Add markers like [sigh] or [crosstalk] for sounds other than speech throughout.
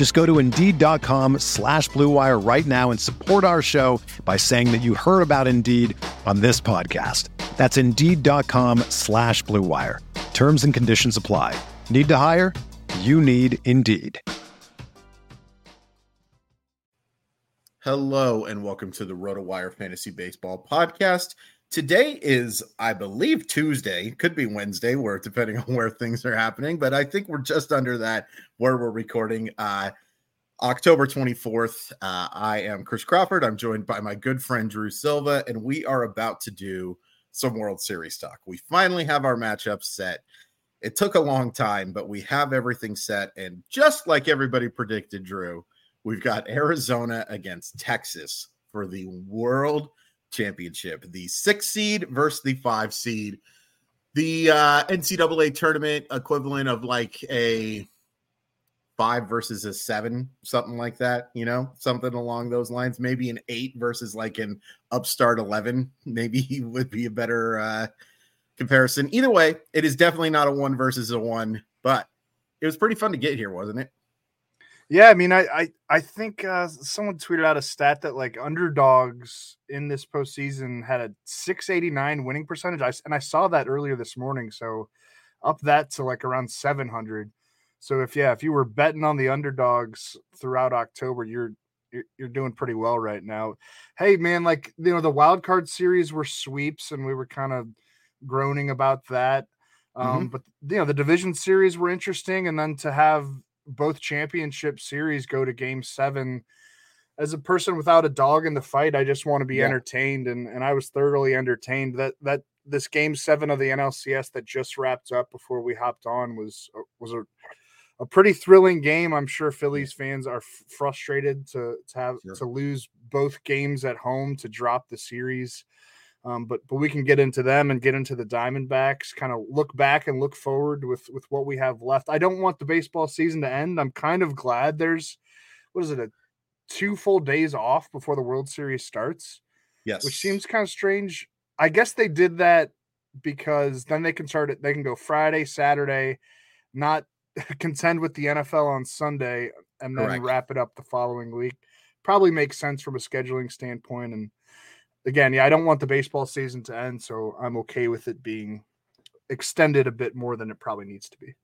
Just go to Indeed.com slash BlueWire right now and support our show by saying that you heard about Indeed on this podcast. That's Indeed.com slash BlueWire. Terms and conditions apply. Need to hire? You need Indeed. Hello and welcome to the RotoWire Fantasy Baseball Podcast. Today is, I believe, Tuesday. Could be Wednesday, where depending on where things are happening, but I think we're just under that where we're recording. Uh, October 24th. Uh, I am Chris Crawford. I'm joined by my good friend Drew Silva, and we are about to do some World Series talk. We finally have our matchup set. It took a long time, but we have everything set. And just like everybody predicted, Drew, we've got Arizona against Texas for the World Championship, the six seed versus the five seed. The uh, NCAA tournament equivalent of like a five versus a seven, something like that, you know, something along those lines. Maybe an eight versus like an upstart 11, [laughs] maybe would be a better uh, comparison. Either way, it is definitely not a one versus a one, but it was pretty fun to get here, wasn't it? Yeah, I mean, I I, I think uh, someone tweeted out a stat that like underdogs in this postseason had a 689 winning percentage. I, and I saw that earlier this morning. So up that to like around 700. So if yeah, if you were betting on the underdogs throughout October, you're you're, you're doing pretty well right now. Hey man, like you know the wild card series were sweeps, and we were kind of groaning about that. Um, mm-hmm. But you know the division series were interesting, and then to have both championship series go to Game Seven. As a person without a dog in the fight, I just want to be yeah. entertained, and and I was thoroughly entertained. That that this Game Seven of the NLCS that just wrapped up before we hopped on was uh, was a a pretty thrilling game. I'm sure Phillies fans are f- frustrated to to have sure. to lose both games at home to drop the series. Um, but but we can get into them and get into the Diamondbacks. Kind of look back and look forward with with what we have left. I don't want the baseball season to end. I'm kind of glad there's what is it a two full days off before the World Series starts. Yes, which seems kind of strange. I guess they did that because then they can start it. They can go Friday, Saturday, not [laughs] contend with the NFL on Sunday and then Correct. wrap it up the following week. Probably makes sense from a scheduling standpoint. And again, yeah, I don't want the baseball season to end, so I'm okay with it being extended a bit more than it probably needs to be.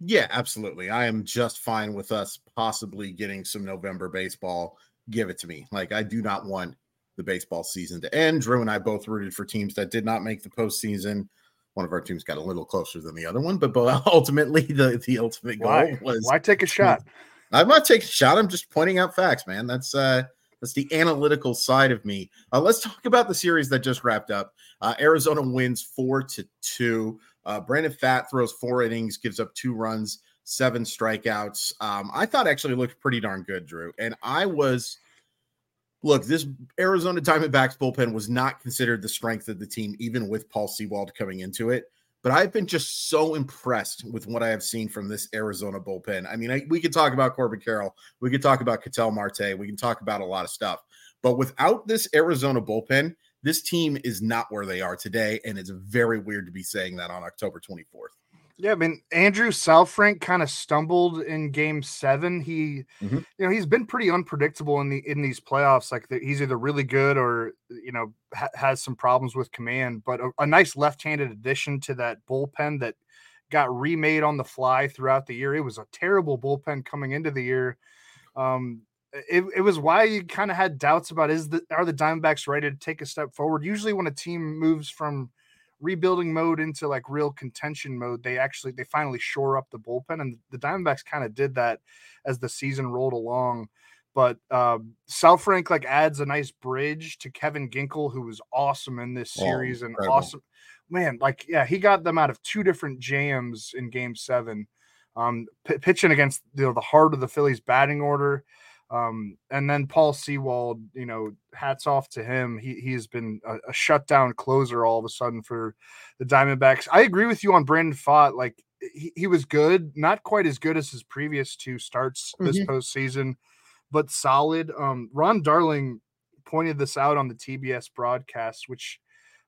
Yeah, absolutely. I am just fine with us possibly getting some November baseball. Give it to me. Like I do not want the baseball season to end. Drew and I both rooted for teams that did not make the postseason one of our teams got a little closer than the other one, but, but [laughs] ultimately the, the ultimate goal why? was why take a [laughs] shot? I'm not taking a shot. I'm just pointing out facts, man. That's uh that's the analytical side of me. Uh, let's talk about the series that just wrapped up. Uh, Arizona wins four to two. Uh, Brandon Pfaadt throws four innings, gives up two runs, seven strikeouts. Um, I thought actually looked pretty darn good, Drew. And I was look, this Arizona Diamondbacks bullpen was not considered the strength of the team, even with Paul Sewald coming into it. But I've been just so impressed with what I have seen from this Arizona bullpen. I mean, I, we could talk about Corbin Carroll, we could talk about Ketel Marte, we can talk about a lot of stuff. But without this Arizona bullpen, this team is not where they are today. And it's very weird to be saying that on October 24th. Yeah, I mean Andrew Saalfrank kind of stumbled in Game Seven. He, mm-hmm. you know, he's been pretty unpredictable in the in these playoffs. Like the, he's either really good or you know ha- has some problems with command. But a, a nice left-handed addition to that bullpen that got remade on the fly throughout the year. It was a terrible bullpen coming into the year. Um, it, it was why you kind of had doubts about is the are the Diamondbacks ready to take a step forward? Usually, when a team moves from rebuilding mode into like real contention mode, they actually they finally shore up the bullpen, and the Diamondbacks kind of did that as the season rolled along. But um, Saalfrank like adds a nice bridge to Kevin Ginkel, who was awesome in this oh, series oh, and awesome. Man, like yeah, he got them out of two different jams in Game Seven, um, p- pitching against you know, the heart of the Phillies batting order. Um, and then Paul Sewald, you know, hats off to him. He he has been a, a, shutdown closer all of a sudden for the Diamondbacks. I agree with you on Brandon Pfaadt. Like he, he was good, not quite as good as his previous two starts mm-hmm. this postseason but solid. Um, Ron Darling pointed this out on the TBS broadcast, which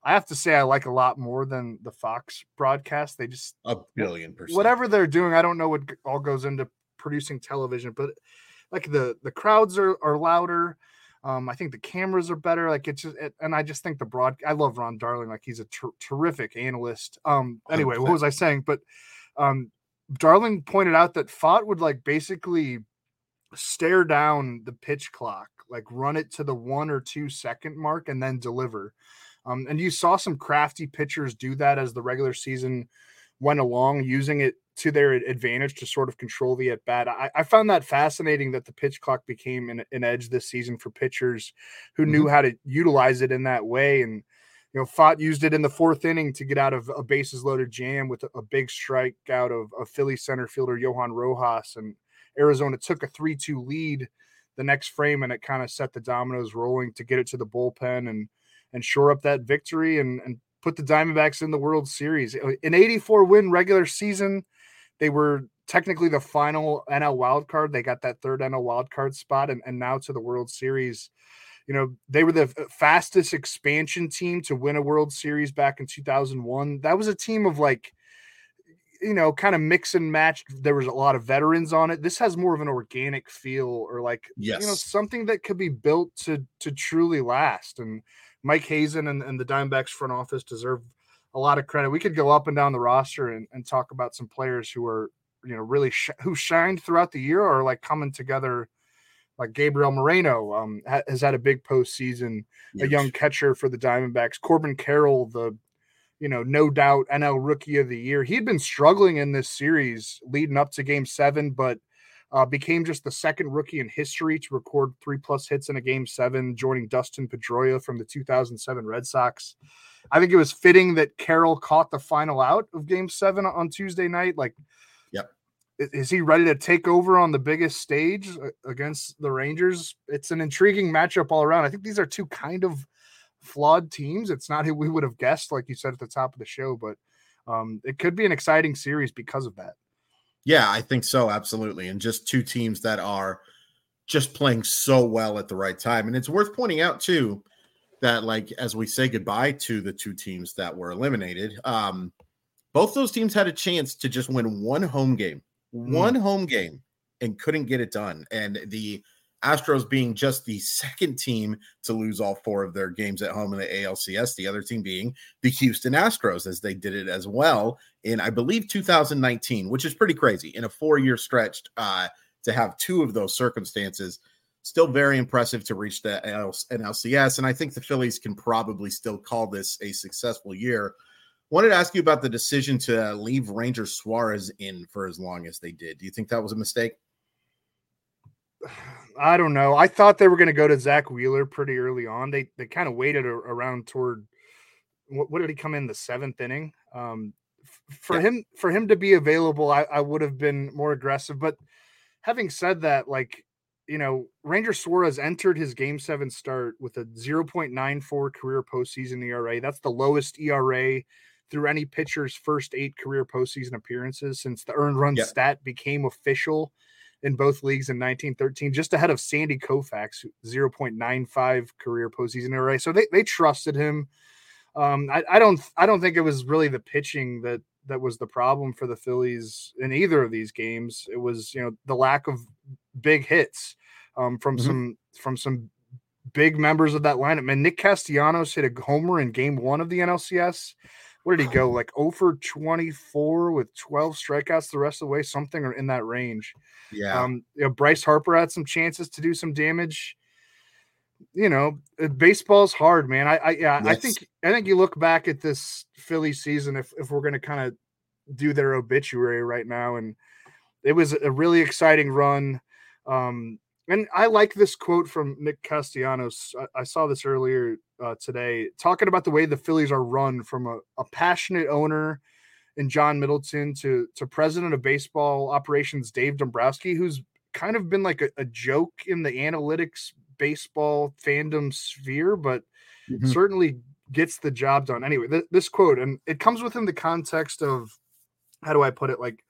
I have to say I like a lot more than the Fox broadcast. They just a billion percent whatever they're doing. I don't know what all goes into producing television, but like the the crowds are are louder. Um, I think the cameras are better. Like it's just, it, and I just think the broad. I love Ron Darling. Like he's a ter- terrific analyst. Um, anyway, what was I saying? But um, Darling pointed out that Pfaadt would like basically stare down the pitch clock, like run it to the one or two second mark and then deliver. Um, and you saw some crafty pitchers do that as the regular season went along, using it to their advantage to sort of control the at bat. I, I, found that fascinating that the pitch clock became an, an edge this season for pitchers who mm-hmm. knew how to utilize it in that way. And you know, Pfaadt used it in the fourth inning to get out of a bases loaded jam with a, a big strikeout of, of Philly center fielder Johan Rojas. And Arizona took a 3 2 lead the next frame and it kind of set the dominoes rolling to get it to the bullpen and and shore up that victory and, and put the Diamondbacks in the World Series. An 84 win regular season. They were technically the final NL wild card. They got that third NL wild card spot and, and now to the World Series. You know, they were the uh, fastest expansion team to win a World Series back in 2001. That was a team of like you know, kind of mix and match. There was a lot of veterans on it. This has more of an organic feel, or like yes. you know, something that could be built to to truly last. And Mike Hazen and, and the Diamondbacks front office deserve a lot of credit. We could go up and down the roster and, and talk about some players who are you know really sh- who shined throughout the year or like coming together. Like Gabriel Moreno um, ha- has had a big postseason, yes. a young catcher for the Diamondbacks. Corbin Carroll, the you know, no doubt NL Rookie of the Year. He'd been struggling in this series leading up to Game Seven, but uh, became just the second rookie in history to record three plus hits in a Game Seven, joining Dustin Pedroia from the 2007 Red Sox. I think it was fitting that Carroll caught the final out of Game Seven on Tuesday night. Like, yep. Is he ready to take over on the biggest stage uh, against the Rangers? It's an intriguing matchup all around. I think these are two kind of flawed teams. It's not who we would have guessed, like you said at the top of the show, but um, it could be an exciting series because of that. Yeah, I think so. Absolutely. And just two teams that are just playing so well at the right time. And it's worth pointing out, too, that like as we say goodbye to the two teams that were eliminated, um, both those teams had a chance to just win one home game, mm. one home game, and couldn't get it done. And the Astros being just the second team to lose all four of their games at home in the ALCS, the other team being the Houston Astros, as they did it as well in, I believe, 2019, which is pretty crazy in a four year stretch uh, to have two of those circumstances. Still very impressive to reach the NLCS. And I think the Phillies can probably still call this a successful year. Wanted to ask you about the decision to leave Ranger Suarez in for as long as they did. Do you think that was a mistake? [sighs] I don't know. I thought they were going to go to Zach Wheeler pretty early on. They they kind of waited around toward what, what, did he come in the seventh inning? Um, for yeah. him for him to be available, I, I would have been more aggressive. But having said that, like you know, Ranger Suarez entered his Game Seven start with a 0.94 career postseason ERA. That's the lowest ERA through any pitcher's first eight career postseason appearances since the earned run yep. stat became official in both leagues in 1913, just ahead of Sandy Koufax, 0.95 career postseason ERA. So they, they trusted him. Um, I, I don't I don't think it was really the pitching that that was the problem for the Phillies in either of these games. It was you know the lack of big hits um, from mm-hmm. some from some big members of that lineup. And Nick Castellanos hit a homer in Game One of the NLCS what did he go [sighs] like over 24 with 12 strikeouts the rest of the way, something or in that range. Yeah. Um, you know, Bryce Harper had some chances to do some damage. you know, uh, baseball's hard, man. I, I yeah, Yes. I think I think you look back at this Philly season if if we're gonna kind of do their obituary right now, and it was a really exciting run. Um, and I like this quote from Nick Castellanos. I, I saw this earlier uh, today, talking about the way the Phillies are run from a, a passionate owner in John Middleton to to president of baseball operations Dave Dombrowski, who's kind of been like a, a joke in the analytics baseball fandom sphere, but Mhm. certainly gets the job done. Anyway, th- this quote, and it comes within the context of how do I put it, like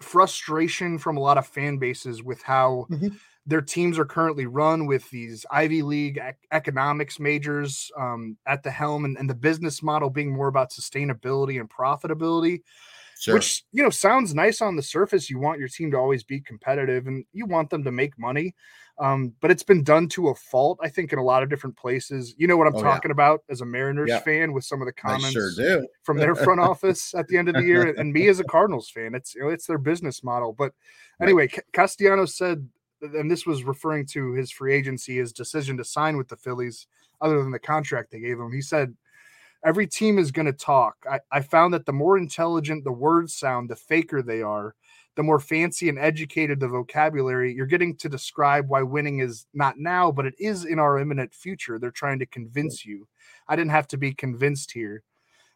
frustration from a lot of fan bases with how Mhm. Their teams are currently run with these Ivy League ec- economics majors um, at the helm, and, and the business model being more about sustainability and profitability Sure. which you know sounds nice on the surface you want your team to always be competitive and you want them to make money um, but it's been done to a fault i think in a lot of different places you know what i'm Oh, yeah. talking about as a mariners Yeah. fan with some of the comments sure from their front office at the end of the year and me as a cardinals fan it's you know, it's their business model but Right. anyway Ca- castellanos said and this was referring to his free agency his decision to sign with the phillies other than the contract they gave him he said every team is going to talk. I, I found that the more intelligent the words sound, the faker they are, the more fancy and educated the vocabulary. You're getting to describe why winning is not now, but it is in our imminent future. They're trying to convince you. I didn't have to be convinced here.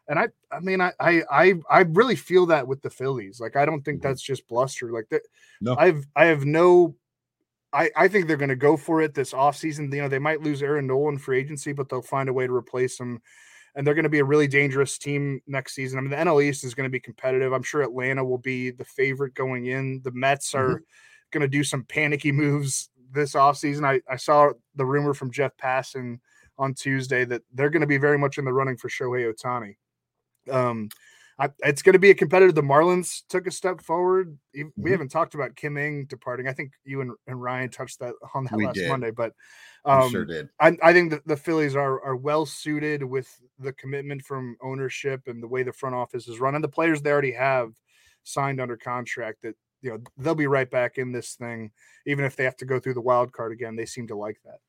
And I, I mean, I, I, I, really feel that with the Phillies. Like, I don't think Mhm. that's just bluster. Like that, No. I've, I have no, I, I think they're going to go for it this offseason. You know, they might lose Aaron Nolan free agency, but they'll find a way to replace him and they're going to be a really dangerous team next season. I mean, the NL East is going to be competitive. I'm sure Atlanta will be the favorite going in. The Mets are going to do some panicky moves this offseason. I, I saw the rumor from Jeff Passan on Tuesday that they're going to be very much in the running for Shohei Ohtani. Um, I, it's going to be a competitive. The Marlins took a step forward. We Mhm. haven't talked about Kim Ng departing. I think you and, and Ryan touched that on that We last did. Monday, but um, sure did. I, I think that the Phillies are are well suited with the commitment from ownership and the way the front office is run, and the players they already have signed under contract. That you know they'll be right back in this thing, even if they have to go through the wild card again. They seem to like that.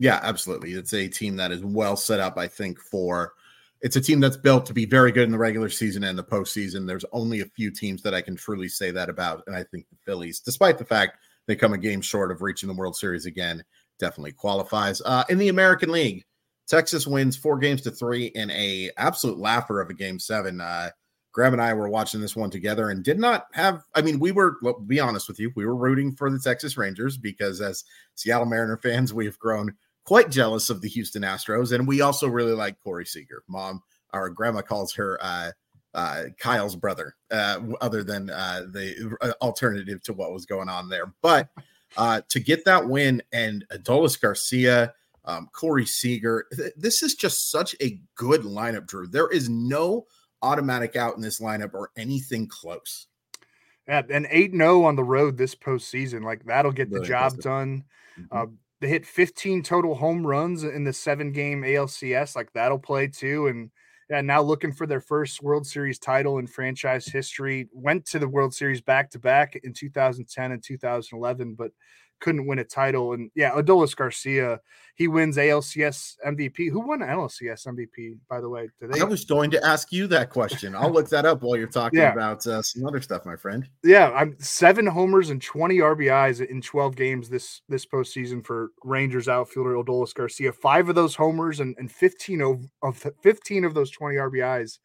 Yeah, absolutely. It's a team that is well set up, I think, for it's a team that's built to be very good in the regular season and the postseason. There's only a few teams that I can truly say that about. And I think the Phillies, despite the fact they come a game short of reaching the World Series again, definitely qualifies. Uh, in the American League, Texas wins four games to three in a absolute laugher of a game seven. Uh, Graham and I were watching this one together and did not have. I mean, we were. Well, be honest with you, we were rooting for the Texas Rangers because as Seattle Mariner fans, [laughs] we have grown quite jealous of the Houston Astros, and we also really like Corey Seager. Mom, our grandma calls her uh, uh, Kyle's brother, uh, other than uh, the uh, alternative to what was going on there. But uh, to get that win and Adolis Garcia, um, Corey Seager, th- this is just such a good lineup, Drew. There is no automatic out in this lineup or anything close. Yeah, and eight zero on the road this postseason, like that'll get the job impressive. done. Mhm. They hit 15 total home runs in the seven game ALCS. Like that'll play too. And yeah, now looking for their first World Series title in franchise history. Went to the World Series back to back in 2010 and 2011, but couldn't win a title. And yeah, Adolis Garcia, he wins ALCS MVP. Who won ALCS MVP, by the way? They? I was going to ask you that question. I'll look that up while you're talking Yeah. about uh, some other stuff, my friend. Yeah, I'm seven homers and 20 RBIs in 12 games this this postseason for Rangers outfielder Adolis Garcia. Five of those homers and, and 15 of, of 15 of those 20 RBIs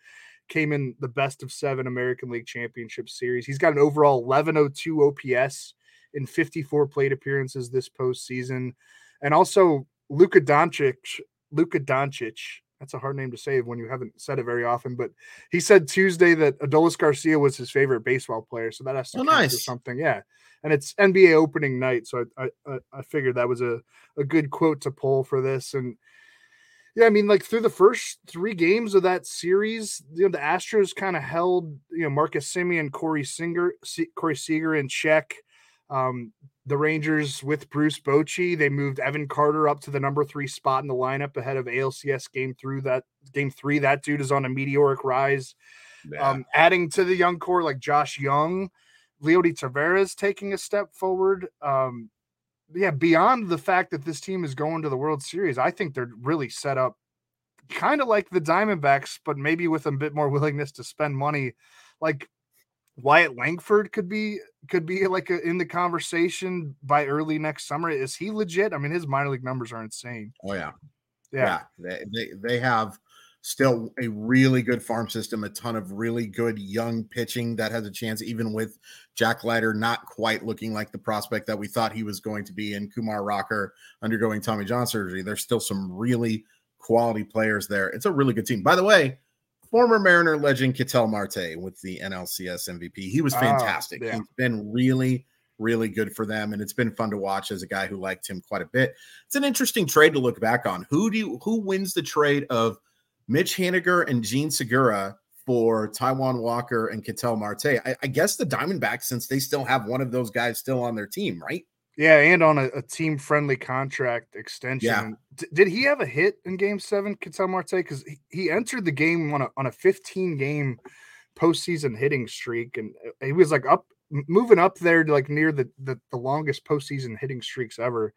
came in the best of seven American League Championship Series. He's got an overall 1102 OPS in 54 plate appearances this postseason. And also Luka Doncic, Luka Doncic. That's a hard name to say when you haven't said it very often, but he said Tuesday that Adolis Garcia was his favorite baseball player, so that has to Oh, nice. something. Yeah, and it's NBA opening night, so I I, I figured that was a a good quote to pull for this. And yeah, I mean, like through the first three games of that series, you know, the Astros kind of held you know Marcus Semien, Corey Singer, Se- Corey Seager in check. Um, the Rangers with Bruce Bochy, they moved Evan Carter up to the number three spot in the lineup ahead of ALCS game through that game three. That dude is on a meteoric rise. Um, adding to the young core like Josh Jung, Leody Taveras taking a step forward. Um, yeah, beyond the fact that this team is going to the World Series, I think they're really set up kind of like the Diamondbacks, but maybe with a bit more willingness to spend money. Like Wyatt Langford could be could be like a, in the conversation by early next summer. Is he legit? I mean, his minor league numbers are insane. Oh yeah, yeah. yeah. They, they they have still a really good farm system, a ton of really good young pitching that has a chance, even with Jack Leiter not quite looking like the prospect that we thought he was going to be, and Kumar Rocker undergoing Tommy John surgery. There's still some really quality players there. It's a really good team. By the way, former Mariner legend Ketel Marte with the NLCS MVP. He was ah, fantastic. Oh, yeah. He's been really, really good for them, and it's been fun to watch as a guy who liked him quite a bit. It's an interesting trade to look back on. Who do you who wins the trade of Mitch Haniger and Jean Segura for Taijuan Walker and Ketel Marte. I, I, guess the Diamondbacks, since they still have one of those guys still on their team, right? Yeah, and on a, a team friendly contract extension. Yeah. D- did he have a hit in game seven, Ketel Marte? Because he, he entered the game on a, on a 15 game postseason hitting streak, and uh, he was like up, moving up there to like near the, the, the longest postseason hitting streaks ever.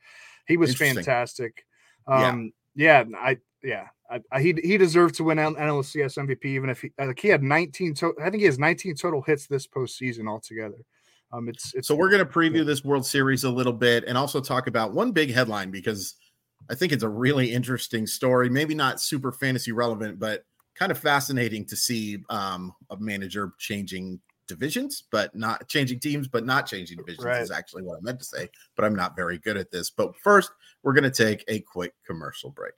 He was fantastic. Um, yeah. yeah, I, yeah, I, I, he he deserved to win NLCS MVP even if he like he had 19 to, I think he has 19 total hits this postseason altogether. Um, it's, it's so we're going to preview this World Series a little bit and also talk about one big headline because I think it's a really interesting story. Maybe not super fantasy relevant, but kind of fascinating to see um, a manager changing divisions, but not changing teams, but not changing divisions right. is actually what I meant to say. But I'm not very good at this. But first, we're going to take a quick commercial break.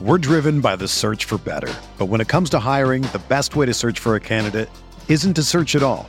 We're driven by the search for better. But when it comes to hiring, the best way to search for a candidate isn't to search at all.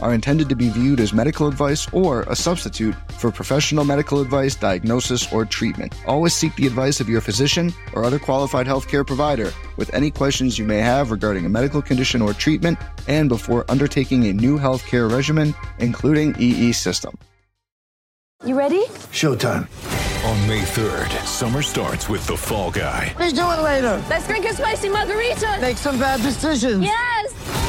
are intended to be viewed as medical advice or a substitute for professional medical advice, diagnosis, or treatment. Always seek the advice of your physician or other qualified healthcare provider with any questions you may have regarding a medical condition or treatment and before undertaking a new healthcare regimen, including EE system. You ready? Showtime. On May 3rd, summer starts with The Fall Guy. Let's do it later. Let's drink a spicy margarita. Make some bad decisions. Yes.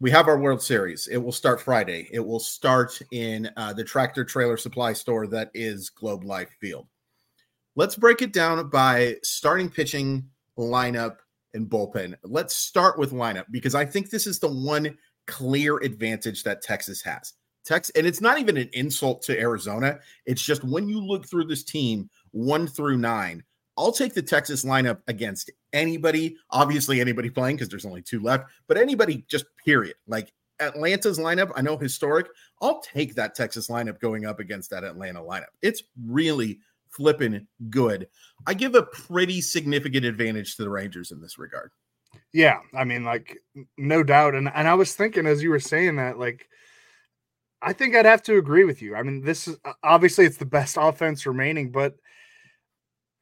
we have our World Series. It will start Friday. It will start in uh, the tractor trailer supply store that is Globe Life Field. Let's break it down by starting pitching, lineup, and bullpen. Let's start with lineup because I think this is the one clear advantage that Texas has. Texas, and it's not even an insult to Arizona. It's just when you look through this team, one through nine, I'll take the Texas lineup against anybody. Obviously, anybody playing because there's only two left, but anybody just period. Like Atlanta's lineup, I know historic. I'll take that Texas lineup going up against that Atlanta lineup. It's really flipping good. I give a pretty significant advantage to the Rangers in this regard. Yeah, I mean, like no doubt. And and I was thinking as you were saying that, like, I think I'd have to agree with you. I mean, this is obviously it's the best [laughs] offense remaining, but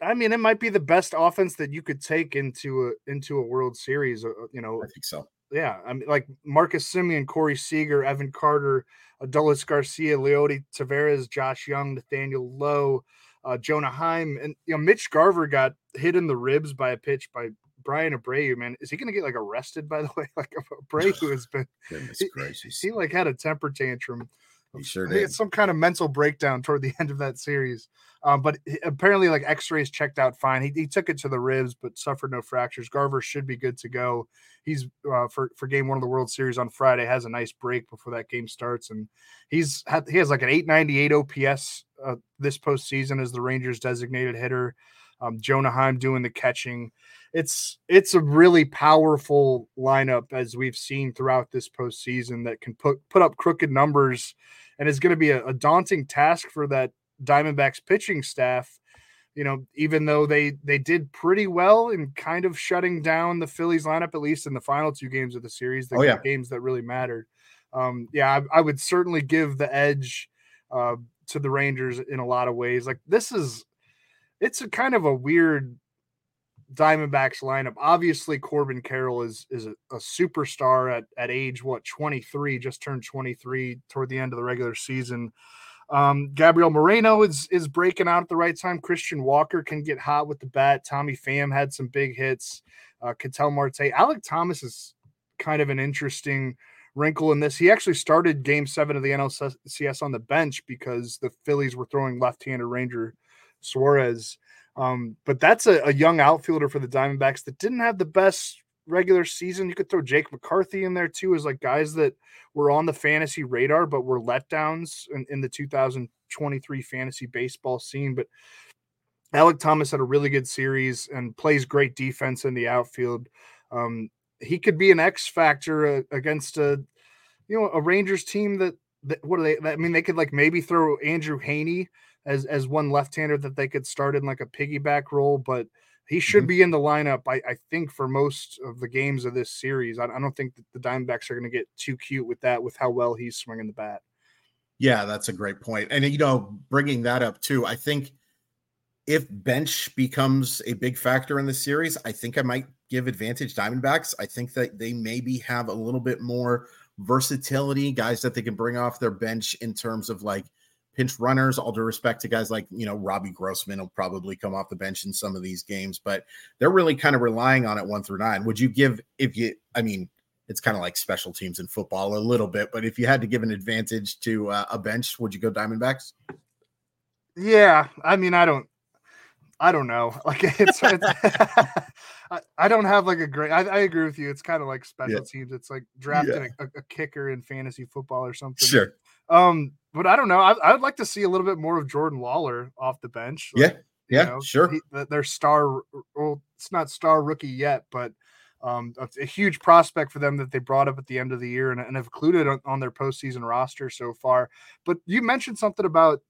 I mean, it might be the best offense that you could take into a into a World Series. Uh, you know, I think so. Yeah, I mean, like Marcus Semien, Corey Seager, Evan Carter, Adolis Garcia, Leody Taveras, Josh Jung, Nathaniel Lowe, uh, Jonah Heim, and you know Mitch Garver got hit in the ribs by a pitch by Bryan Abreu. Man, is he going to get like arrested? By the [laughs] way, like Abreu [laughs] has been, he, he, like had a temper tantrum. He sure did. Some kind of mental breakdown toward the end of that series. Um, but apparently, like X-rays checked out fine. He, he took it to the ribs, but suffered no fractures. Garver should be good to go. He's uh, for for game one of the World Series on Friday. Has a nice break before that game starts, and he's had, he has like an 898 OPS uh, this postseason as the Rangers' designated hitter. Um, Jonah Heim doing the catching. It's it's a really powerful lineup as we've seen throughout this postseason that can put put up crooked numbers, and is going to be a, a daunting task for that Diamondbacks pitching staff. You know, even though they they did pretty well in kind of shutting down the Phillies lineup, at least in the final two games of the series, the oh, yeah. games that really mattered. Um, yeah, I, I, would certainly give the edge uh, to the Rangers in a lot of ways. Like this is, it's a kind of a weird Diamondbacks lineup. Obviously, Corbin Carroll is is a, a, superstar at at age what 23, just turned 23 toward the end of the regular season. Um, Gabriel Moreno is is breaking out at the right time. Christian Walker can get hot with the bat. Tommy Pham had some big hits. Uh, Ketel Marte, Alek Thomas is kind of an interesting wrinkle in this. He actually started Game Seven of the NLCS on the bench because the Phillies were throwing left-handed Ranger Suarez. Um, but that's a, a young outfielder for the Diamondbacks that didn't have the best regular season. You could throw Jake McCarthy in there too, as like guys that were on the fantasy radar, but were letdowns in, in the 2023 fantasy baseball scene. But Alek Thomas had a really good series and plays great defense in the outfield. Um, he could be an X factor uh, against a, you know, a Rangers team that, that what are they? I mean, they could like maybe throw Andrew Heaney as as one left-hander that they could start in like a piggyback role, but he should mm-hmm. be in the lineup, I, I, think, for most of the games of this series. I, I don't think the Diamondbacks are going to get too cute with that, with how well he's swinging the bat. Yeah, that's a great point. And, you know, bringing that up too, I think if bench becomes a big factor in the series, I think I might give advantage Diamondbacks. I think that they maybe have a little bit more versatility, guys that they can bring off their bench in terms of like pinch runners. All due respect to guys like, you know, Robbie Grossman will probably come off the bench in some of these games, but they're really kind of relying on it one through nine. Would you give, if you, I mean, it's kind of like special teams in football a little bit, but if you had to give an advantage to uh, a bench, would you go Diamondbacks? Yeah. I mean, I don't, I don't know. [laughs] Like it's, it's [laughs] [laughs] I, I, don't have like a great. I, I agree with you. It's kind of like special yeah. teams. It's like drafting yeah. a, a, kicker in fantasy football or something. Sure. Um, but I don't know. I, I would like to see a little bit more of Jordan Lawlar off the bench. Like, yeah, yeah, know, sure. He, their star, well, it's not star rookie yet, but um, a, a, huge prospect for them that they brought up at the end of the year and, and have included on, on, their postseason roster so far. But you mentioned something about,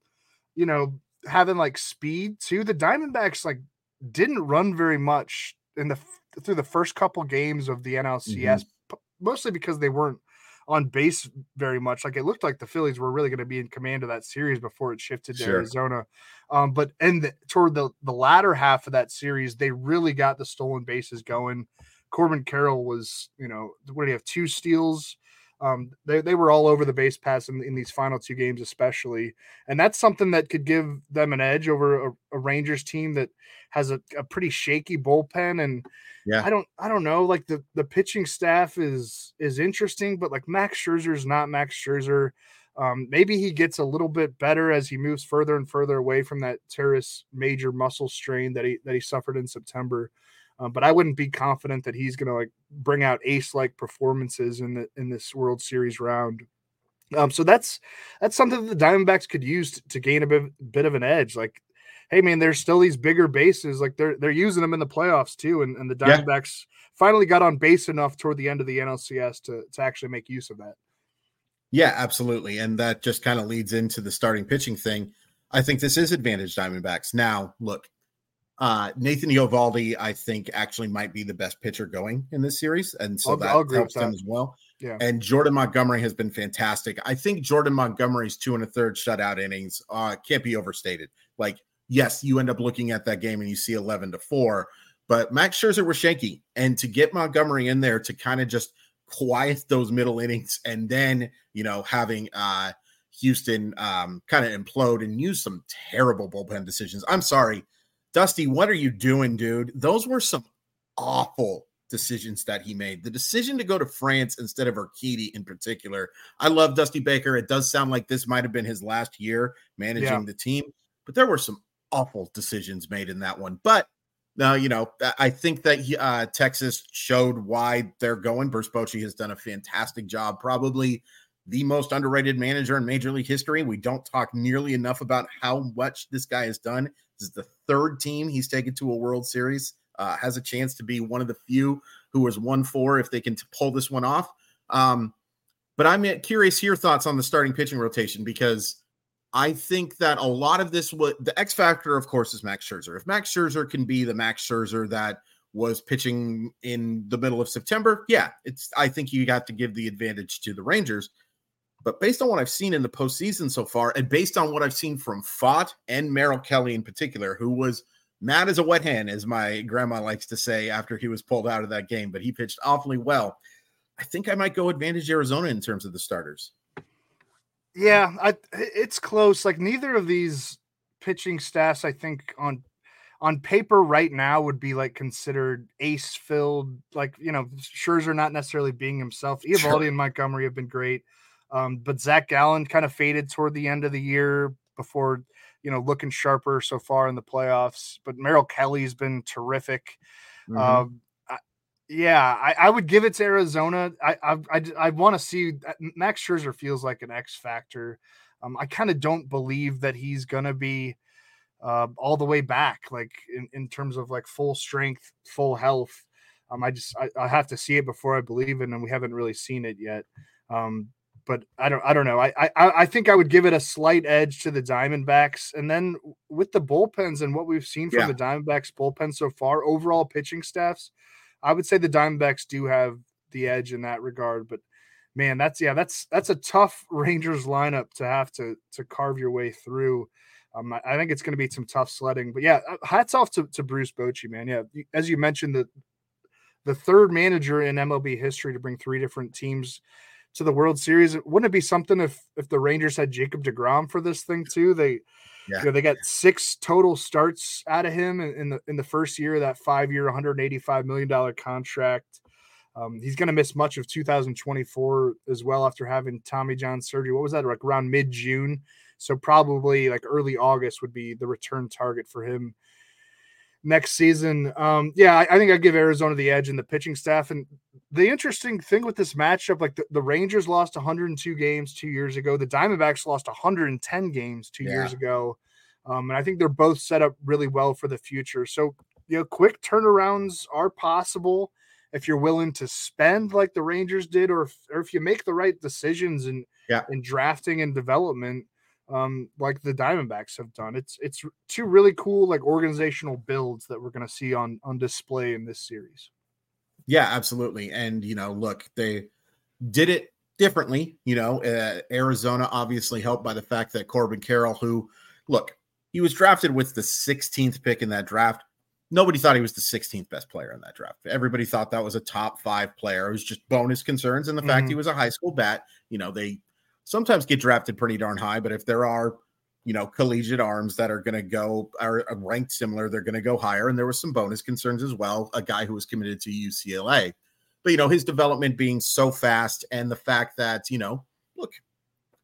you know, having like speed too. The Diamondbacks like didn't run very much in the through the first couple games of the NLCS, mm-hmm. mostly because they weren't on base very much. Like it looked like the Phillies were really going to be in command of that series before it shifted to sure. Arizona. Um, but and the, toward the the latter half of that series, they really got the stolen bases going. Corbin Carroll was, you know, what did he have? Two steals. Um, they, they were all over the base pass in, in these final two games, especially. And that's something that could give them an edge over a, a Rangers team that has a, a pretty shaky bullpen. And yeah, I don't I don't know. Like the the pitching staff is is interesting, but like Max Scherzer is not Max Scherzer. Um, maybe he gets a little bit better as he moves further and further away from that teres major muscle strain that he that he suffered in September. Um, but I wouldn't be confident that he's going to like bring out ace like performances in the in this World Series round. Um, so that's that's something that the Diamondbacks could use to, to gain a bit, bit of an edge. Like hey man, there's still these bigger bases. Like they're they're using them in the playoffs too. And, and the Yeah. Diamondbacks finally got on base enough toward the end of the NLCS to to actually make use of that. Yeah, absolutely. And that just kind of leads into the starting pitching thing. I think this is advantage Diamondbacks. Now, look, uh Nathan Eovaldi, I think, actually might be the best pitcher going in this series. And so I'll- that I'll helps them as well. Yeah. And Jordan Montgomery has been fantastic. I think Jordan Montgomery's two and a third shutout innings uh can't be overstated. Like, yes, you end up looking at that game and you see 11 to 4, but Max Scherzer was shaky. And to get Montgomery in there to kind of just quiet those middle innings and then, you know, having uh Houston um kind of implode and use some terrible bullpen decisions. I'm sorry. Dusty, what are you doing, dude? Those were some awful decisions that he made. The decision to go to France instead of Urquidy in particular. I love Dusty Baker. It does sound like this might have been his last year managing Yeah. the team, but there were some awful decisions made in that one. But no, you know, I- think that he- uh, Texas showed why they're going. Bruce Bochy has done a fantastic job, probably the most underrated manager in Major League history. We don't talk nearly enough about how much this guy has done. This is the third team he's taken to a World Series. Uh, has a chance to be one of the few who has won four if they can t- pull this one off. Um, but I'm uh, curious your thoughts on the starting pitching rotation because I think that a lot of this would the X factor, of course, is Max Scherzer. If Max Scherzer can be the Max Scherzer that was pitching in the middle of September, yeah, it's I think you got to give the advantage to the Rangers. But based on what I've seen in the postseason so far, and based on what I've seen from Pfaadt and Merrill Kelly in particular, who was mad as a wet hen, as my grandma likes to say, after he was pulled out of that game, but he pitched awfully well. I think I might go advantage Arizona in terms of the starters. Yeah, I, it's close. Like neither of these pitching staffs, I think on on paper right now would be like considered ace filled. Like you know, Scherzer not necessarily being himself. Eovaldi Sure. and Montgomery have been great, um, but Zach Gallen kind of faded toward the end of the year before you know looking sharper so far in the playoffs. But Merrill Kelly's been terrific. Mhm. Um, I, yeah, I, I would give it to Arizona. I I I, I want to see Max Scherzer feels like an X factor. Um, I kind of don't believe that he's gonna be uh, all the way back, like in, in terms of like full strength, full health. Um, I just I, I have to see it before I believe it, and we haven't really seen it yet. Um, but I don't I don't know. I, I I think I would give it a slight edge to the Diamondbacks, and then with the bullpens and what we've seen from Yeah. the Diamondbacks bullpen so far, overall pitching staffs, I would say the Diamondbacks do have the edge in that regard. But man, that's yeah, that's that's a tough [laughs] Rangers lineup to have to to carve your way through. Um, I, think it's going to be some tough sledding. But yeah, uh, hats off to, to Bruce Bochy, man. Yeah, as you mentioned, the the third manager in MLB history to bring three different teams to the World Series. Wouldn't it be something if if the Rangers had Jacob deGrom for this thing too? They Yeah. you know, they got six total starts out of him in, in the in the first year of that five year, 185 million dollar contract. Um, he's going to miss much of 2024 as well after having Tommy John surgery. What was that like around mid June? So probably like early August would be the return target for him next season. Um, yeah, I, I think I give Arizona the edge in the pitching staff. And the interesting thing with this matchup, like the, the Rangers lost 102 games two years ago, the Diamondbacks lost 110 games two years ago. Um, and I think they're both set up really well for the future. So, you know, quick turnarounds are possible if you're willing to spend like the Rangers did, or if, or if you make the right decisions in, Yeah. in drafting and development, um, like the Diamondbacks have done. It's it's two really cool like organizational builds that we're going to see on on display in this series. Yeah, absolutely. And you know, look, they did it differently. You know, uh, Arizona obviously helped by the fact that Corbin Carroll, who look, he was drafted with the 16th pick in that draft. Nobody thought he was the 16th best player in that draft. Everybody thought that was a top five player. It was just bonus concerns and the fact Mhm. he was a high school bat. You know, they sometimes get drafted pretty darn high, but if there are you know, collegiate arms that are going to go are ranked similar. They're going to go higher. And there was some bonus concerns as well. A guy who was committed to UCLA, but you know, his development being so fast and the fact that, you know, look,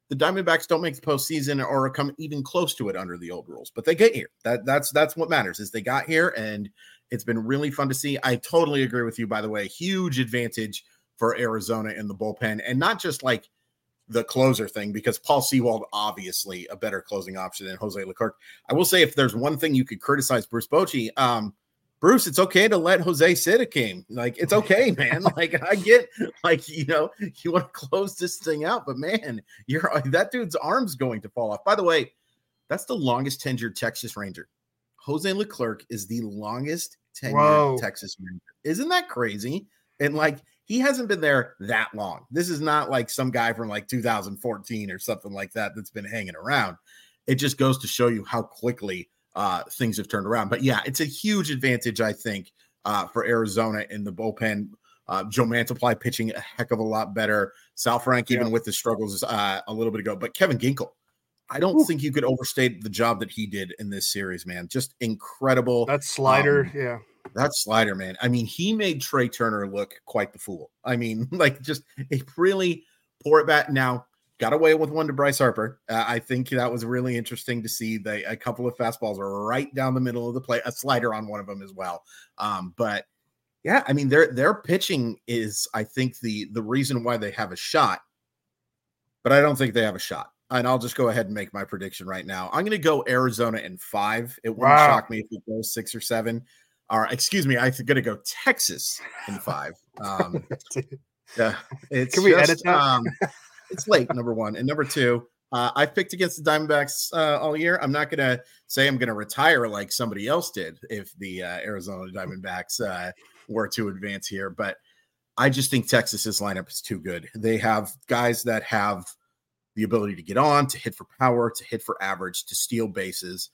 the Diamondbacks don't make the postseason or come even close to it under the old rules, but they get here. That that's that's what matters is they got here and it's been really fun to see. I totally agree with you, by the way. Huge advantage for Arizona in the bullpen, and not just like the closer thing because Paul Sewald obviously a better closing option than Jose Leclerc. I will say if there's one thing you could criticize Bruce Bochy, um, Bruce, it's okay to let Jose sit a game. Like it's [laughs] okay, man. [laughs] like I get, like you know, you want to close this thing out, but man, you're [laughs] that dude's arm's going to fall off. By the way, that's the longest tenured Texas Ranger. Jose Leclerc is the longest tenured Whoa. Texas Ranger. Isn't that crazy? And like he hasn't been there that long. This is not like some guy from like 2014 or something like that that's been hanging around. It just goes to show you how quickly uh, things have turned around. But yeah, it's a huge advantage, I think, uh, for Arizona in the bullpen. Uh, Joe Mantiply pitching a heck of a lot better. Saalfrank, even Yeah. with the struggles uh, a little bit ago, but Kevin Ginkel, I don't think you could overstate the job that he did in this series, man. Just incredible. That slider, Um, yeah. That slider, man. I mean, he made Trea Turner look quite the fool. I mean, [laughs] like just a really poor at bat. Now, got away with one to Bryce Harper. Uh, I think that was really interesting to see. They a couple of fastballs are right down the middle of the plate, a slider on one of them as well. Um, but yeah, I mean, their their pitching is, I think, the the reason why they have a shot. But I don't think they have a shot. And I'll just go ahead and make my prediction right now. I'm going to go Arizona in five. It wouldn't Wow. shock me if it goes six or seven. Or excuse me, I'm going to go Texas in [laughs] five. Um, [laughs] yeah, it's Can we just, edit that? Um, [laughs] it's late. Number one and number two. Uh, I picked against the Diamondbacks uh, all year. I'm not going to say I'm going to retire like somebody else did if the uh, Arizona Diamondbacks uh, were to advance here, but I just think Texas's lineup is too good. They have guys that have the ability to get on, to hit for power, to hit for average, to steal bases.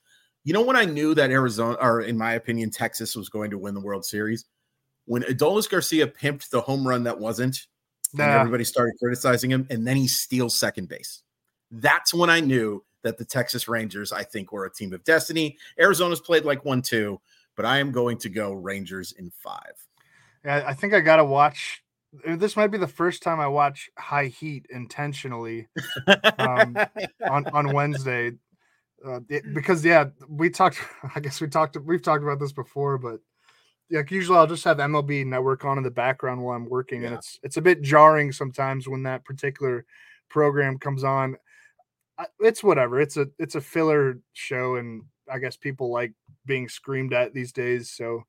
You know when I knew that Arizona, or in my opinion, Texas was going to win the World Series? When Adolis Garcia pimped the home run that wasn't, and everybody started criticizing him, and then he steals second base. That's when I knew that the Texas Rangers, I think, were a team of destiny. Arizona's played like one, two, but I am going to go Rangers in five. Yeah, I think I gotta watch. uh, This might be the first time I watch High Heat intentionally um, [laughs] on on Wednesday, uh, it- because yeah, we talked. [laughs] I guess we talked. We've talked about this before, but yeah, usually I'll just have MLB Network on in the background while I'm working, and it's it's a bit jarring sometimes when that particular program comes on. I- It's whatever. It's a it's a filler show, and I guess people like being screamed at these days, so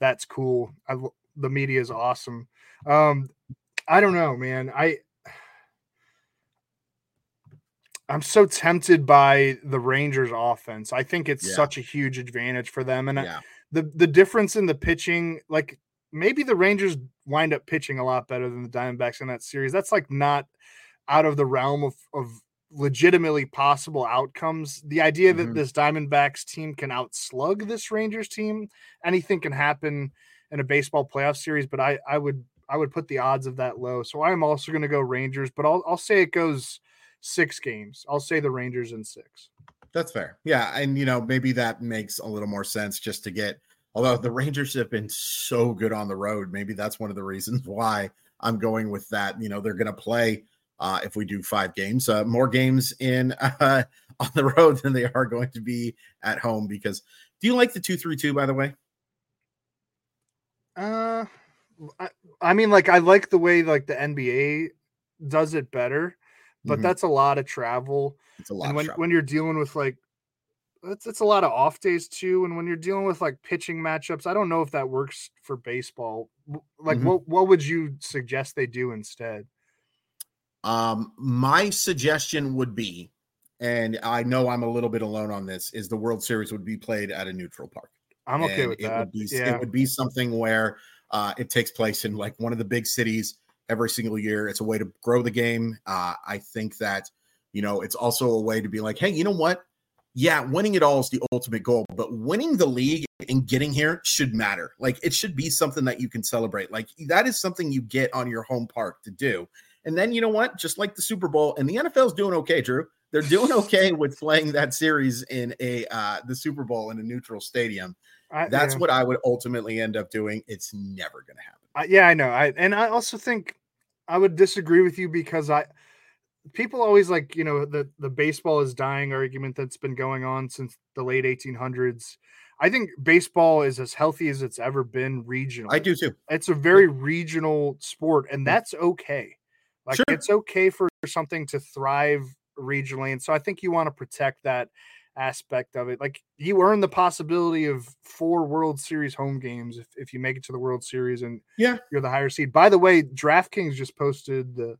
that's cool. I l- the media is awesome. Um, I don't know, man. I I'm so tempted by the Rangers offense. I think it's Yeah. such a huge advantage for them. And I- yeah. the the difference in the pitching, like maybe the Rangers wind up pitching a lot better than the Diamondbacks in that series. That's like not out of the realm of of legitimately possible outcomes. The idea that Mhm. this Diamondbacks team can outslug this Rangers team, anything can happen in a baseball playoff series, but I I would I would put the odds of that low. So I'm also going to go Rangers, but I'll I'll say it goes 6 games. I'll say the Rangers in 6. That's fair. Yeah. And, you know, maybe that makes a little more sense just to get, although the Rangers have been so good on the road. Maybe that's one of the reasons [laughs] why I'm going with that. You know, they're going to play, uh, if we do five games, uh, more games in [laughs] uh, on the road than they are going to be at home. Because do you like the 2 3 2, by the way? Uh, I, I mean, like I like the way like the NBA does it better, but Mhm. that's a lot of travel. It's a lot And of when when you're dealing with like, it's it's a lot of off days too. And when you're dealing with like pitching matchups, I don't know if that works for baseball. Like, Mhm. what what would you suggest they do instead? Um, my suggestion would be, and I know I'm a little bit alone on this, is the World Series would be played at a neutral park. I'm okay and with it that. Would be, yeah, It would be something where uh, it takes place in like one of the big cities every single year. It's a way to grow the game. Uh, I think that, you know, it's also a way to be like, hey, you know what? Yeah, winning it all is the ultimate goal, but winning the league and getting here should matter. Like it should be something that you can celebrate. Like that is something you get on your home park to do. And then you know what? Just like the Super Bowl, and the NFL's doing okay, Drew. They're doing okay [laughs] with playing that series in a uh the Super Bowl in a neutral stadium. I, That's yeah. what I would ultimately end up doing. It's never going to happen. I, yeah, I know. I and I also think I would disagree with you because I people always like you know the the baseball is dying argument that's been going on since the late 1800s. I think baseball is as healthy as it's ever been regional. I do too. It's a very regional sport, and mm. that's okay. Like Sure. it's okay for something to thrive regionally, and so I think you want to protect that aspect of it. Like you earn the possibility of four World Series home games if, if you make it to the World Series and Yeah. you're the higher seed. By the way, DraftKings just posted the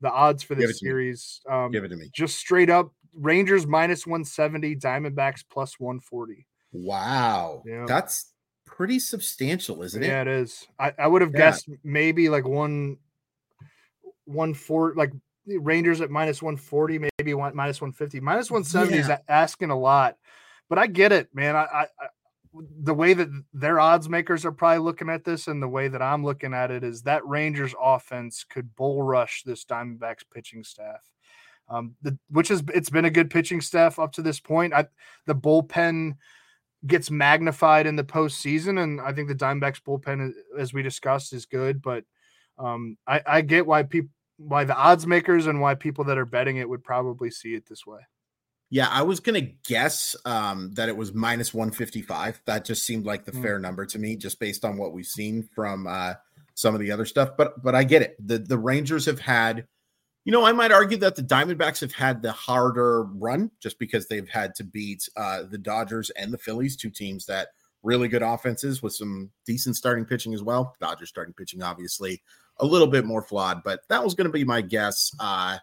the odds for this me. series. Um, Give it to me. just straight up Rangers minus 170, Diamondbacks plus 140. Wow. Yeah. That's pretty substantial, isn't it? Yeah, it? it is. I, I would have Yeah. guessed maybe like one one four like Rangers at minus 140, maybe one minus 150. Minus 170 is Yeah. a- asking a lot. But I get it, man. I, I, I the way that their odds makers are probably looking at this and the way that I'm looking at it is that Rangers offense could bull rush this Diamondbacks pitching staff. Um, the, which is it's been a good pitching staff up to this point. I, the bullpen gets magnified in the postseason, and I think the Diamondbacks bullpen, as we discussed, is good. But um, I, I get why people, why the odds makers, and why people that are betting it would probably see it this way. Yeah, I was gonna guess um, that it was minus 155. That just seemed like the Hmm. fair number to me, just based on what we've seen from uh, some of the other stuff. But but I get it. The the Rangers have had, you know, I might argue that the Diamondbacks have had the harder run just because they've had to beat uh, the Dodgers and the Phillies, two teams that really good offenses with some decent starting pitching as well. Dodgers starting pitching, obviously, a little bit more flawed, but that was going to be my guess. Uh,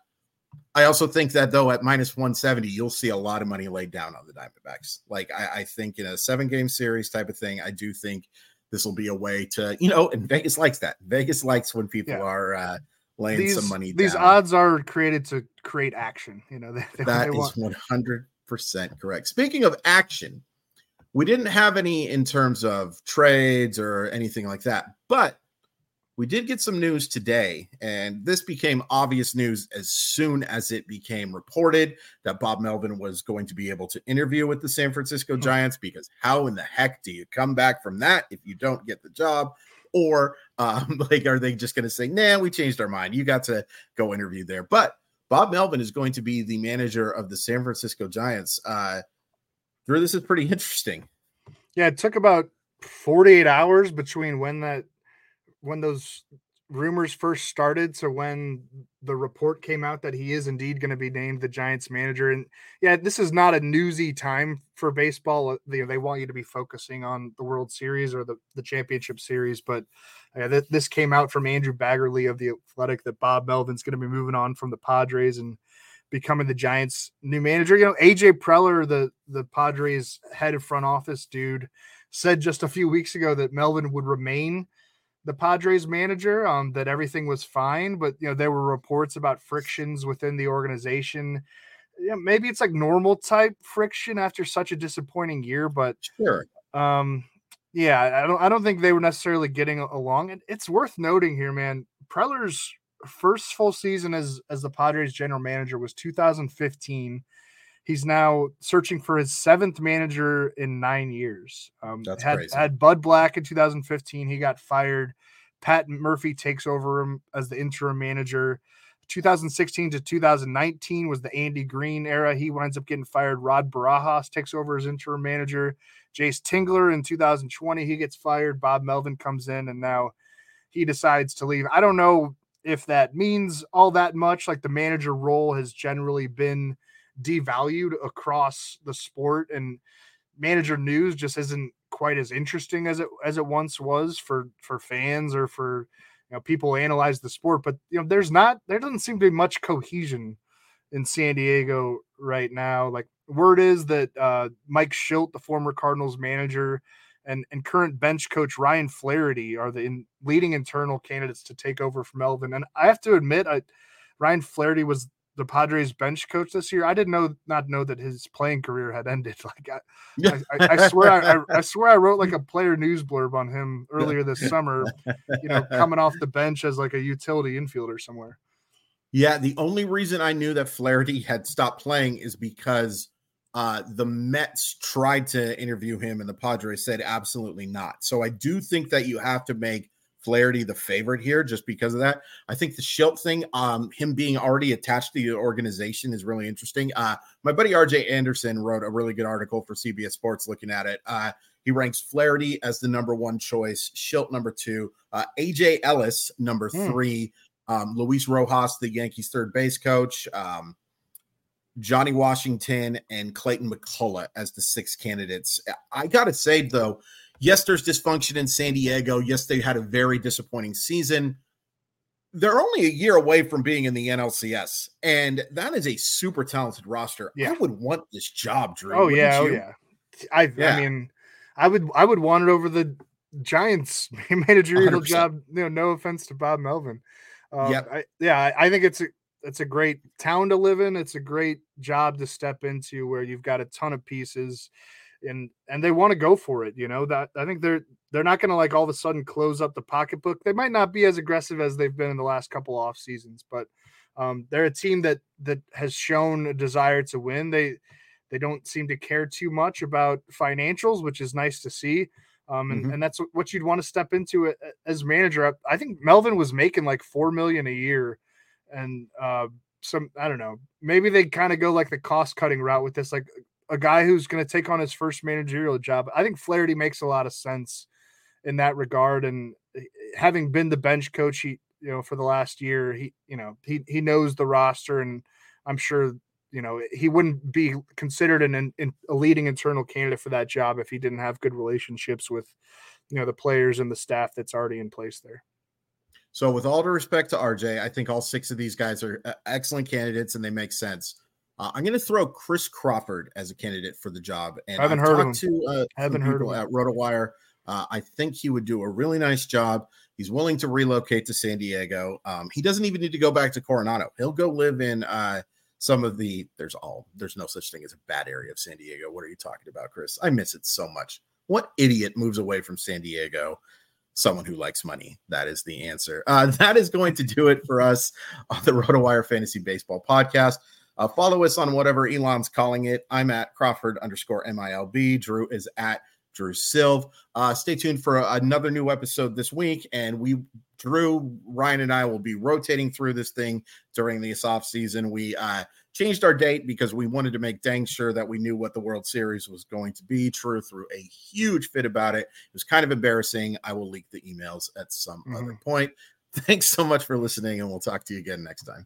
I also think that though at minus 170, you'll see a lot of money laid down on the Diamondbacks. Like I, I think in a seven game series type of thing, I do think this will be a way to, you know, and Vegas likes that. Vegas likes when people Yeah. are uh, laying These some money these down. odds are created to create action. You know, [laughs] they, they, That they is want- 100% correct. Speaking of action, we didn't have any in terms of trades or anything like that, but we did get some news today, and this became obvious news as soon as it became reported that Bob Melvin was going to be able to interview with the San Francisco Giants. Because how in the heck do you come back from that if you don't get the job? Or [laughs] um, like, are they just going to say, "Nah, we changed our mind. You got to go interview there"? But Bob Melvin is going to be the manager of the San Francisco Giants. Uh, Drew, this is pretty [laughs] interesting. Yeah, it took about 48 hours between when that when those rumors first started so when the report came out that he is indeed going to be named the Giants manager. And yeah, this is not a newsy time for baseball. Uh, They, want you to be focusing on the World Series or the, the championship series. But uh, th- this came out from Andrew Baggarly of the Athletic that Bob Melvin's going to be moving on from the Padres and becoming the Giants' new manager. You know, AJ Preller, the the Padres head of front office dude, said just a few weeks ago that Melvin would remain the Padres manager, um, that everything was fine, but you know, there were reports about frictions within the organization. Yeah, maybe it's like normal type friction after such a disappointing year, but Sure. um, yeah, I don't I don't think they were necessarily getting along. And it's worth noting here, man. Preller's first full season as as the Padres general manager was 2015. He's now searching for his seventh manager in nine years. Um, That's had, crazy. had Bud Black in 2015. He got fired. Pat Murphy takes over him as the interim manager. 2016 to 2019 was the Andy Green era. He winds up getting fired. Rod Barajas takes over as interim manager. Jayce Tingler in 2020, he gets fired. Bob Melvin comes in and now he decides to leave. I don't know if that means all that much. Like the manager role has generally been devalued across the sport and manager news just isn't quite as interesting as it as it once was for for fans or for you know people analyze the sport. But you know there's not there doesn't seem to be much cohesion in San Diego right now. Like word is that uh Mike Shildt the former Cardinals manager and and current bench coach Ryan Flaherty are the in, leading internal candidates to take over from Melvin and I have to admit I Ryan Flaherty was the Padres bench coach this year. I didn't know not know that his playing career had ended. [laughs] Like I, I, I, swear, I, I [laughs] swear, I wrote like a player news blurb on him earlier this [laughs] summer. You know, coming off the bench as like a utility infielder somewhere. Yeah, the only reason I knew that Flaherty had stopped playing is because uh, the Mets tried to interview him and the Padres said absolutely not. So I do think that you have to make Flaherty the favorite here just because of that. I think the Shildt thing, um, him being already attached to the organization is really interesting. Uh, my buddy RJ Anderson wrote a really good article for CBS Sports looking at it. Uh, he ranks Flaherty as the number one choice, Shildt number two, uh, AJ Ellis number Hmm. three, um, Luis Rojas, the Yankees third base coach, um, Johnny Washington, and Clayton McCullough as the six candidates. I got to say, though, yes, there's dysfunction in San Diego. Yes, they had a very disappointing season. They're only a year away from being in the NLCS, and that is a super talented roster. Yeah. I would want this job, Drew. Oh yeah, oh yeah. I Yeah. I mean, I would I would want it over the Giants [laughs] managerial 100%. job. You know, no offense to Bob Melvin. Um, Yep. I, yeah, I, I think it's a it's a great town to live in. It's a great job to step into where you've got a ton of pieces, and and they want to go for it. You know that I think they're they're not going to like all of a sudden close up the pocketbook. They might not be as aggressive as they've been in the last couple off seasons, but um, they're a team that that has shown a desire to win. They they don't seem to care too much about financials, which is nice to see. Um, and, Mhm. and that's what you'd want to step into as manager. I- I think Melvin was making like four million a year, and uh, some I don't know. Maybe they kind of go like the cost cutting route with this, like a guy who's going to take on his first managerial job. I think Flaherty makes a lot of sense in that regard, and eh, eh, having been the bench coach, he you know for the last year, he you know he he knows the roster, and I'm sure you know eh, he wouldn't be considered an, an a leading internal candidate for that job if he didn't have good relationships with you know the players and the staff that's already in place there. So, with all due respect to RJ, I think all six of these guys are eh, excellent candidates and they make sense. Uh, I'm going to throw Chris Crawford as a candidate for the job. And I haven't I've heard of talked to uh, Haven't heard of him. at RotoWire. Uh, I think he would do a really nice job. He's willing to relocate to San Diego. Um, he doesn't even need to go back to Coronado. He'll go live in uh, some of the. There's all. There's no such thing as a bad area of San Diego. What are you talking about, Chris? I miss it so much. What idiot moves away from San Diego? someone who likes money. That is the answer. Uh, [laughs] that is going to do it for us on the [laughs] RotoWire Fantasy Baseball Podcast. Uh, follow us on whatever Elon's calling it. I'm at Crawford underscore MILB. Drew is at Drew Silv. Uh, stay tuned for another new episode this week. And we, Drew, Ryan, and I will be rotating through this thing during this off season. We uh, changed our date because we wanted to make dang sure that we knew what the World Series was going to be. Drew threw a huge fit about it. It was kind of embarrassing. I will leak the emails at some other point. [laughs] Thanks so much for listening, and we'll talk to you again next time.